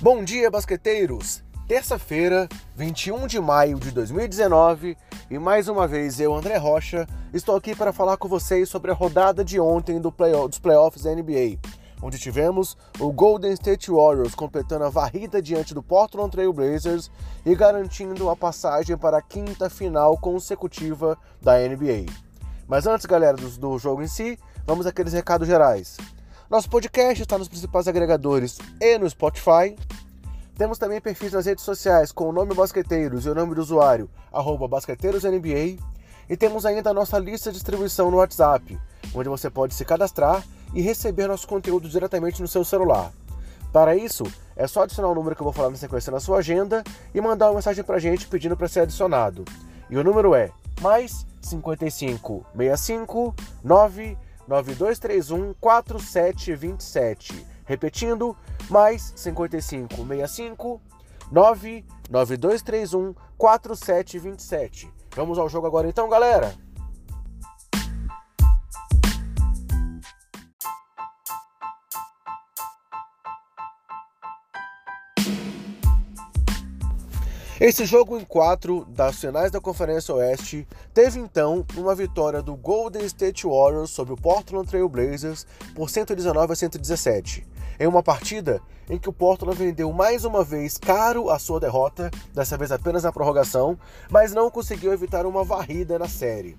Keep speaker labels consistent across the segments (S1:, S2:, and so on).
S1: Bom dia, basqueteiros! Terça-feira, 21 de maio de 2019, e mais uma vez eu, André Rocha, estou aqui para falar com vocês sobre a rodada de ontem do play dos playoffs da NBA, onde tivemos o Golden State Warriors completando a varrida diante do Portland Trail Blazers e garantindo a passagem para a quinta final consecutiva da NBA. Mas antes, galera, do, do jogo em si, vamos àqueles recados gerais. Nosso podcast está nos principais agregadores e no Spotify. Temos também perfis nas redes sociais com o nome Basqueteiros e o nome do usuário, BasqueteirosNBA. E temos ainda a nossa lista de distribuição no WhatsApp, onde você pode se cadastrar e receber nosso conteúdo diretamente no seu celular. Para isso, é só adicionar o número que eu vou falar na sequência na sua agenda e mandar uma mensagem para a gente pedindo para ser adicionado. E o número é mais 55 65 9 9231 4727. Repetindo, mais 55 65 99231 4727. Vamos ao jogo agora então, galera. Esse jogo em 4 das finais da Conferência Oeste teve então uma vitória do Golden State Warriors sobre o Portland Trail Blazers por 119 a 117. Em uma partida em que o Portland vendeu mais uma vez caro a sua derrota, dessa vez apenas na prorrogação, mas não conseguiu evitar uma varrida na série.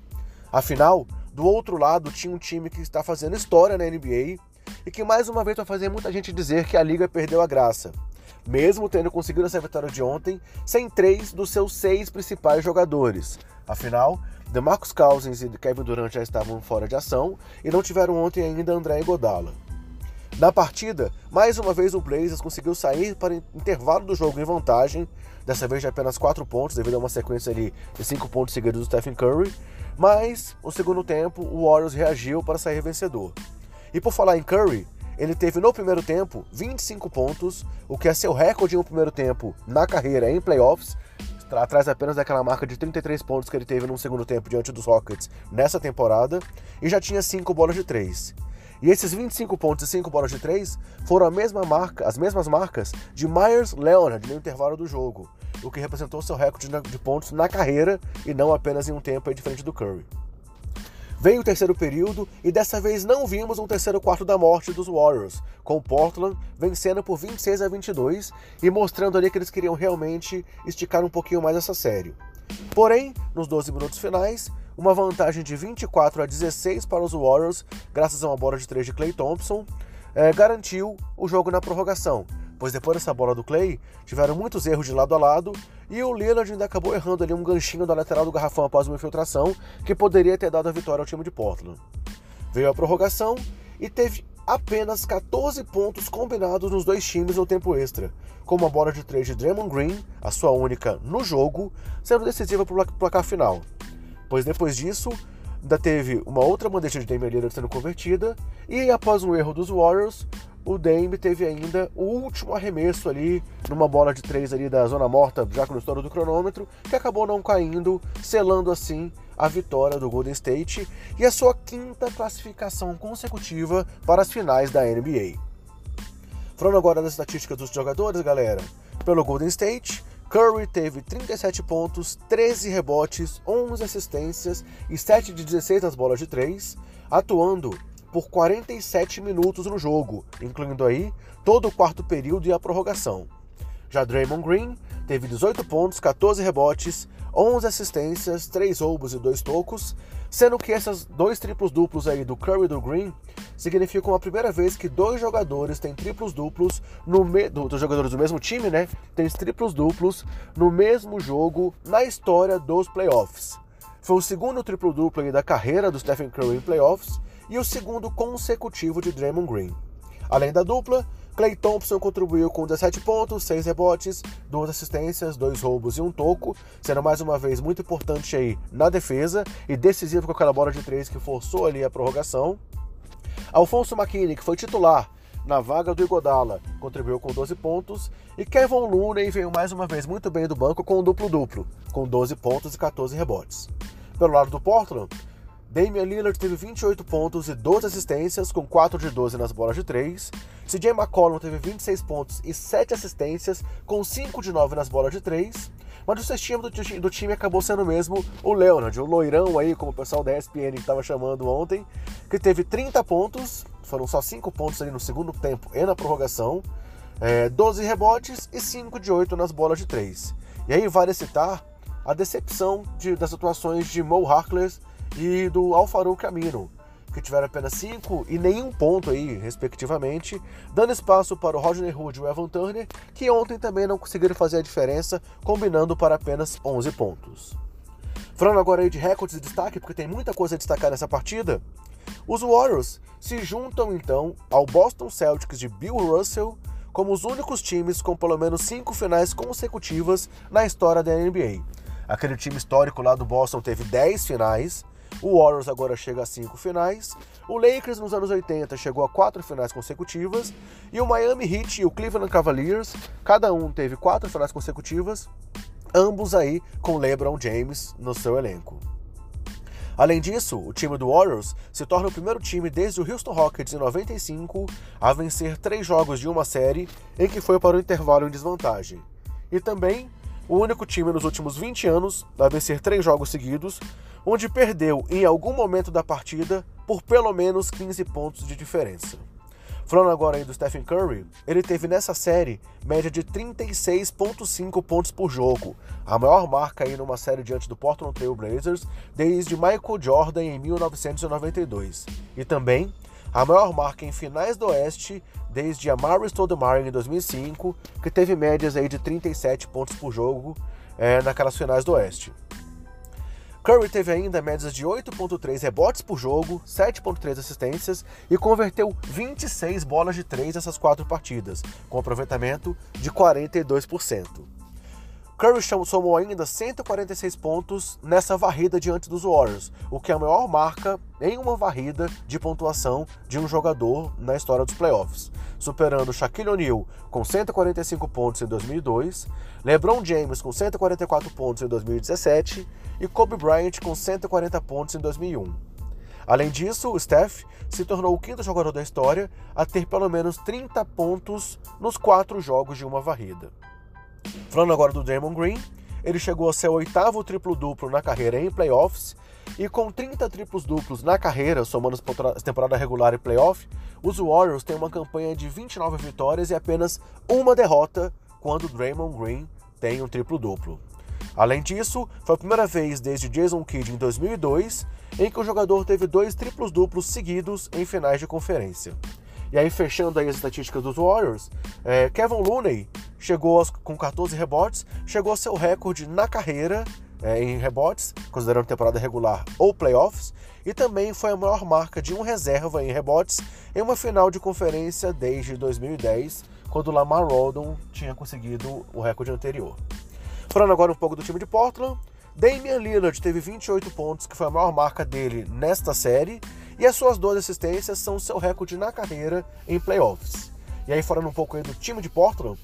S1: Afinal, do outro lado tinha um time que está fazendo história na NBA e que mais uma vez vai fazer muita gente dizer que a liga perdeu a graça mesmo tendo conseguido essa vitória de ontem sem três dos seus seis principais jogadores. Afinal, DeMarcus Cousins e Kevin Durant já estavam fora de ação e não tiveram ontem ainda André Godala. Na partida, mais uma vez o Blazers conseguiu sair para o intervalo do jogo em vantagem, dessa vez de apenas 4 pontos, devido a uma sequência ali de 5 pontos seguidos do Stephen Curry, mas no segundo tempo o Warriors reagiu para sair vencedor. E por falar em Curry, ele teve no primeiro tempo 25 pontos, o que é seu recorde em um primeiro tempo na carreira em playoffs, atrás apenas daquela marca de 33 pontos que ele teve no segundo tempo diante dos Rockets nessa temporada, e já tinha 5 bolas de 3. E esses 25 pontos e 5 bolas de 3 foram mesma marca, as mesmas marcas de Myers Leonard no intervalo do jogo, o que representou seu recorde de pontos na carreira e não apenas em um tempo diferente do Curry. Veio o terceiro período e dessa vez não vimos um terceiro quarto da morte dos Warriors, com Portland vencendo por 26 a 22 e mostrando ali que eles queriam realmente esticar um pouquinho mais essa série. Porém, nos 12 minutos finais, uma vantagem de 24 a 16 para os Warriors, graças a uma bola de 3 de Clay Thompson, é, garantiu o jogo na prorrogação, pois depois dessa bola do Clay, tiveram muitos erros de lado a lado e o Lillard ainda acabou errando ali um ganchinho da lateral do garrafão após uma infiltração que poderia ter dado a vitória ao time de Portland. Veio a prorrogação e teve apenas 14 pontos combinados nos dois times no tempo extra, com uma bola de 3 de Draymond Green, a sua única no jogo, sendo decisiva para o placar final. Pois depois disso, ainda teve uma outra bandeja de Damian Lillard sendo convertida, e após um erro dos Warriors, o Dame teve ainda o último arremesso ali, numa bola de três ali da zona morta, já com o estouro do cronômetro, que acabou não caindo, selando assim a vitória do Golden State e a sua quinta classificação consecutiva para as finais da NBA. Falando agora das estatísticas dos jogadores, galera. Pelo Golden State, Curry teve 37 pontos, 13 rebotes, 11 assistências e 7 de 16 nas bolas de 3, atuando por 47 minutos no jogo, incluindo aí todo o quarto período e a prorrogação. Já Draymond Green teve 18 pontos, 14 rebotes, 11 assistências, 3 roubos e 2 tocos, sendo que esses dois triplos duplos aí do Curry e do Green significam a primeira vez que dois jogadores têm triplos duplos no me... do, dos jogadores do mesmo time, né? Tem triplos duplos no mesmo jogo na história dos playoffs. Foi o segundo triplo duplo da carreira do Stephen Curry em playoffs e o segundo consecutivo de Draymond Green. Além da dupla, Clay Thompson contribuiu com 17 pontos, 6 rebotes, 2 assistências, 2 roubos e um toco, sendo mais uma vez muito importante aí na defesa e decisivo com aquela bola de 3 que forçou ali a prorrogação. Alfonso McKinney, que foi titular na vaga do Igodala, contribuiu com 12 pontos, e Kevin Looney veio mais uma vez muito bem do banco com um duplo-duplo, com 12 pontos e 14 rebotes. Pelo lado do Portland, Damian Lillard teve 28 pontos e 12 assistências, com 4 de 12 nas bolas de 3. CJ McCollum teve 26 pontos e 7 assistências, com 5 de 9 nas bolas de 3. Mas o sextinho do, do time acabou sendo mesmo o Leonard, o loirão aí, como o pessoal da ESPN estava chamando ontem, que teve 30 pontos, foram só 5 pontos ali no segundo tempo e na prorrogação, é, 12 rebotes e 5 de 8 nas bolas de 3. E aí vale citar a decepção de, das atuações de Mo Harkless e do Alfarouk Amino, que tiveram apenas 5 e nenhum ponto aí, respectivamente, dando espaço para o Rodney Hood e o Evan Turner, que ontem também não conseguiram fazer a diferença, combinando para apenas 11 pontos. Falando agora aí de recordes de destaque, porque tem muita coisa a destacar nessa partida, os Warriors se juntam então ao Boston Celtics de Bill Russell como os únicos times com pelo menos cinco finais consecutivas na história da NBA. Aquele time histórico lá do Boston teve 10 finais, o Warriors agora chega a cinco finais. O Lakers nos anos 80 chegou a quatro finais consecutivas. E o Miami Heat e o Cleveland Cavaliers, cada um teve quatro finais consecutivas, ambos aí com LeBron James no seu elenco. Além disso, o time do Warriors se torna o primeiro time desde o Houston Rockets em 95 a vencer três jogos de uma série em que foi para o intervalo em desvantagem. E também o único time nos últimos 20 anos a vencer três jogos seguidos, onde perdeu em algum momento da partida por pelo menos 15 pontos de diferença. Falando agora aí do Stephen Curry, ele teve nessa série média de 36,5 pontos por jogo, a maior marca aí numa série diante do Portland Trail Blazers desde Michael Jordan em 1992. E também a maior marca em finais do Oeste desde Amari Stoudemire em 2005, que teve médias aí de 37 pontos por jogo é, naquelas finais do Oeste. Curry teve ainda médias de 8.3 rebotes por jogo, 7.3 assistências e converteu 26 bolas de 3 nessas quatro partidas, com aproveitamento de 42%. Curry somou ainda 146 pontos nessa varrida diante dos Warriors, o que é a maior marca em uma varrida de pontuação de um jogador na história dos playoffs, superando Shaquille O'Neal com 145 pontos em 2002, LeBron James com 144 pontos em 2017 e Kobe Bryant com 140 pontos em 2001. Além disso, o Steph se tornou o quinto jogador da história a ter pelo menos 30 pontos nos quatro jogos de uma varrida. Falando agora do Draymond Green, ele chegou a seu oitavo triplo-duplo na carreira em playoffs e com 30 triplos duplos na carreira, somando as temporada regular e playoff, os Warriors têm uma campanha de 29 vitórias e apenas uma derrota quando Draymond Green tem um triplo-duplo. Além disso, foi a primeira vez desde Jason Kidd em 2002 em que o jogador teve dois triplos duplos seguidos em finais de conferência. E aí, fechando aí as estatísticas dos Warriors, é, Kevin Looney chegou com 14 rebotes, chegou ao seu recorde na carreira é, em rebotes, considerando temporada regular ou playoffs, e também foi a maior marca de um reserva em rebotes em uma final de conferência desde 2010, quando Lamar Odom tinha conseguido o recorde anterior. Falando agora um pouco do time de Portland, Damian Lillard teve 28 pontos, que foi a maior marca dele nesta série, e as suas 12 assistências são seu recorde na carreira em playoffs. E aí, falando um pouco do time de Portland,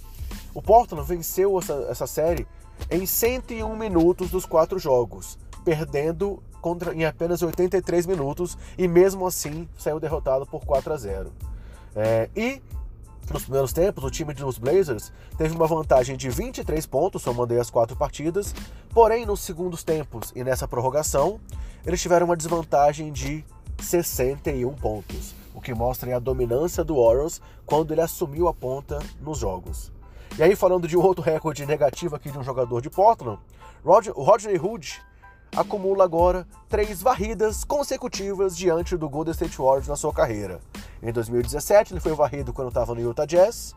S1: o Portland venceu essa, essa série em 101 minutos dos quatro jogos, perdendo contra, em apenas 83 minutos e mesmo assim saiu derrotado por 4 a 0. É, e nos primeiros tempos, o time dos Blazers teve uma vantagem de 23 pontos, somando as quatro partidas, porém nos segundos tempos e nessa prorrogação, eles tiveram uma desvantagem de 61 pontos, o que mostra a dominância do Warriors quando ele assumiu a ponta nos jogos. E aí, falando de outro recorde negativo aqui de um jogador de Portland, o Rodney Hood acumula agora três varridas consecutivas diante do Golden State Warriors na sua carreira. Em 2017, ele foi varrido quando estava no Utah Jazz.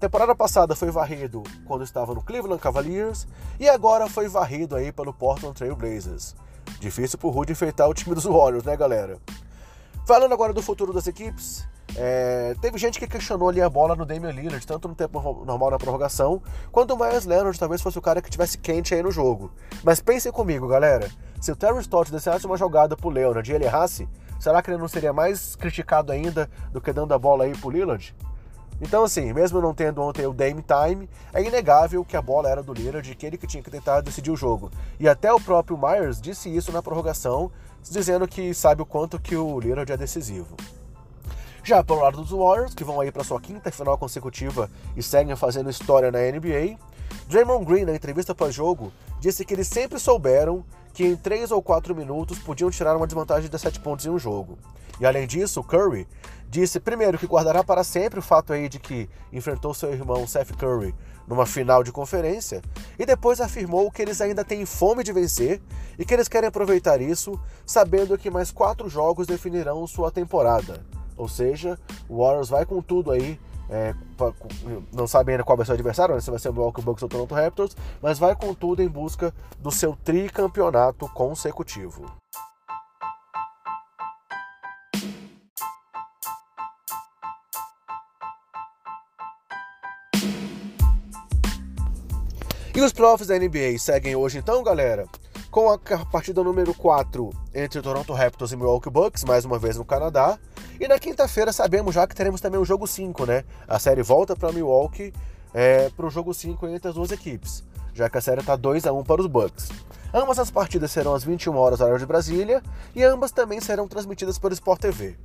S1: Temporada passada foi varrido quando estava no Cleveland Cavaliers e agora foi varrido aí pelo Portland Trail Blazers. Difícil pro Rudy enfeitar o time dos Warriors, né, galera? Falando agora do futuro das equipes, é, teve gente que questionou ali a bola no Damian Lillard, tanto no tempo normal na prorrogação, quanto o Myers Leonard talvez fosse o cara que tivesse quente aí no jogo. Mas pensem comigo, galera. Se o Terry Stott deixasse uma jogada pro Leonard e ele errasse, será que ele não seria mais criticado ainda do que dando a bola aí pro Lillard? Então, assim, mesmo não tendo ontem o Dame Time, é inegável que a bola era do Lillard que ele que tinha que tentar decidir o jogo. E até o próprio Myers disse isso na prorrogação, dizendo que sabe o quanto que o Lillard é decisivo. Já pelo lado dos Warriors, que vão aí para sua quinta final consecutiva e seguem fazendo história na NBA, Draymond Green, na entrevista pós-jogo, disse que eles sempre souberam que em 3 ou 4 minutos podiam tirar uma desvantagem de 7 pontos em um jogo. E além disso, Curry disse primeiro que guardará para sempre o fato aí de que enfrentou seu irmão Seth Curry numa final de conferência, e depois afirmou que eles ainda têm fome de vencer e que eles querem aproveitar isso, sabendo que mais quatro jogos definirão sua temporada. Ou seja, o Warriors vai com tudo aí. É, não sabe ainda qual vai ser o adversário, né? se vai ser o Milwaukee Bucks ou o Toronto Raptors, mas vai com tudo em busca do seu tricampeonato consecutivo. E os playoffs da NBA seguem hoje então, galera? Com a partida número 4 entre Toronto Raptors e Milwaukee Bucks, mais uma vez no Canadá. E na quinta-feira sabemos já que teremos também o jogo 5, né? A série volta para Milwaukee é, para o jogo 5 entre as duas equipes, já que a série está 2 a 1 para os Bucks. Ambas as partidas serão às 21 horas horário de Brasília e ambas também serão transmitidas pelo Sport TV.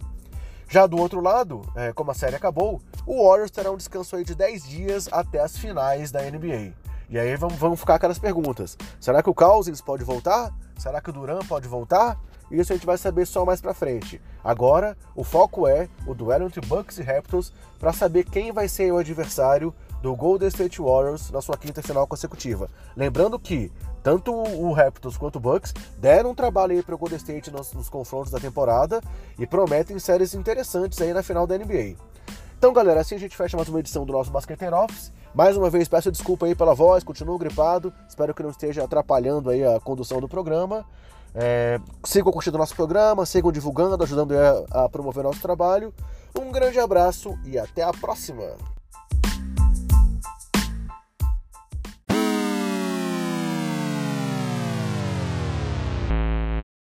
S1: Já do outro lado, é, como a série acabou, o Warriors terá um descanso de 10 dias até as finais da NBA. E aí vamos ficar aquelas perguntas. Será que o Cousins pode voltar? Será que o Duran pode voltar? Isso a gente vai saber só mais pra frente. Agora, o foco é o duelo entre Bucks e Raptors para saber quem vai ser o adversário do Golden State Warriors na sua quinta final consecutiva. Lembrando que tanto o Raptors quanto o Bucks deram um trabalho aí para o Golden State nos, nos confrontos da temporada e prometem séries interessantes aí na final da NBA. Então, galera, assim a gente fecha mais uma edição do nosso Basket Office. Mais uma vez, peço desculpa aí pela voz, continuo gripado, espero que não esteja atrapalhando aí a condução do programa. É, sigam curtindo o nosso programa, sigam divulgando, ajudando a, a promover nosso trabalho. Um grande abraço e até a próxima!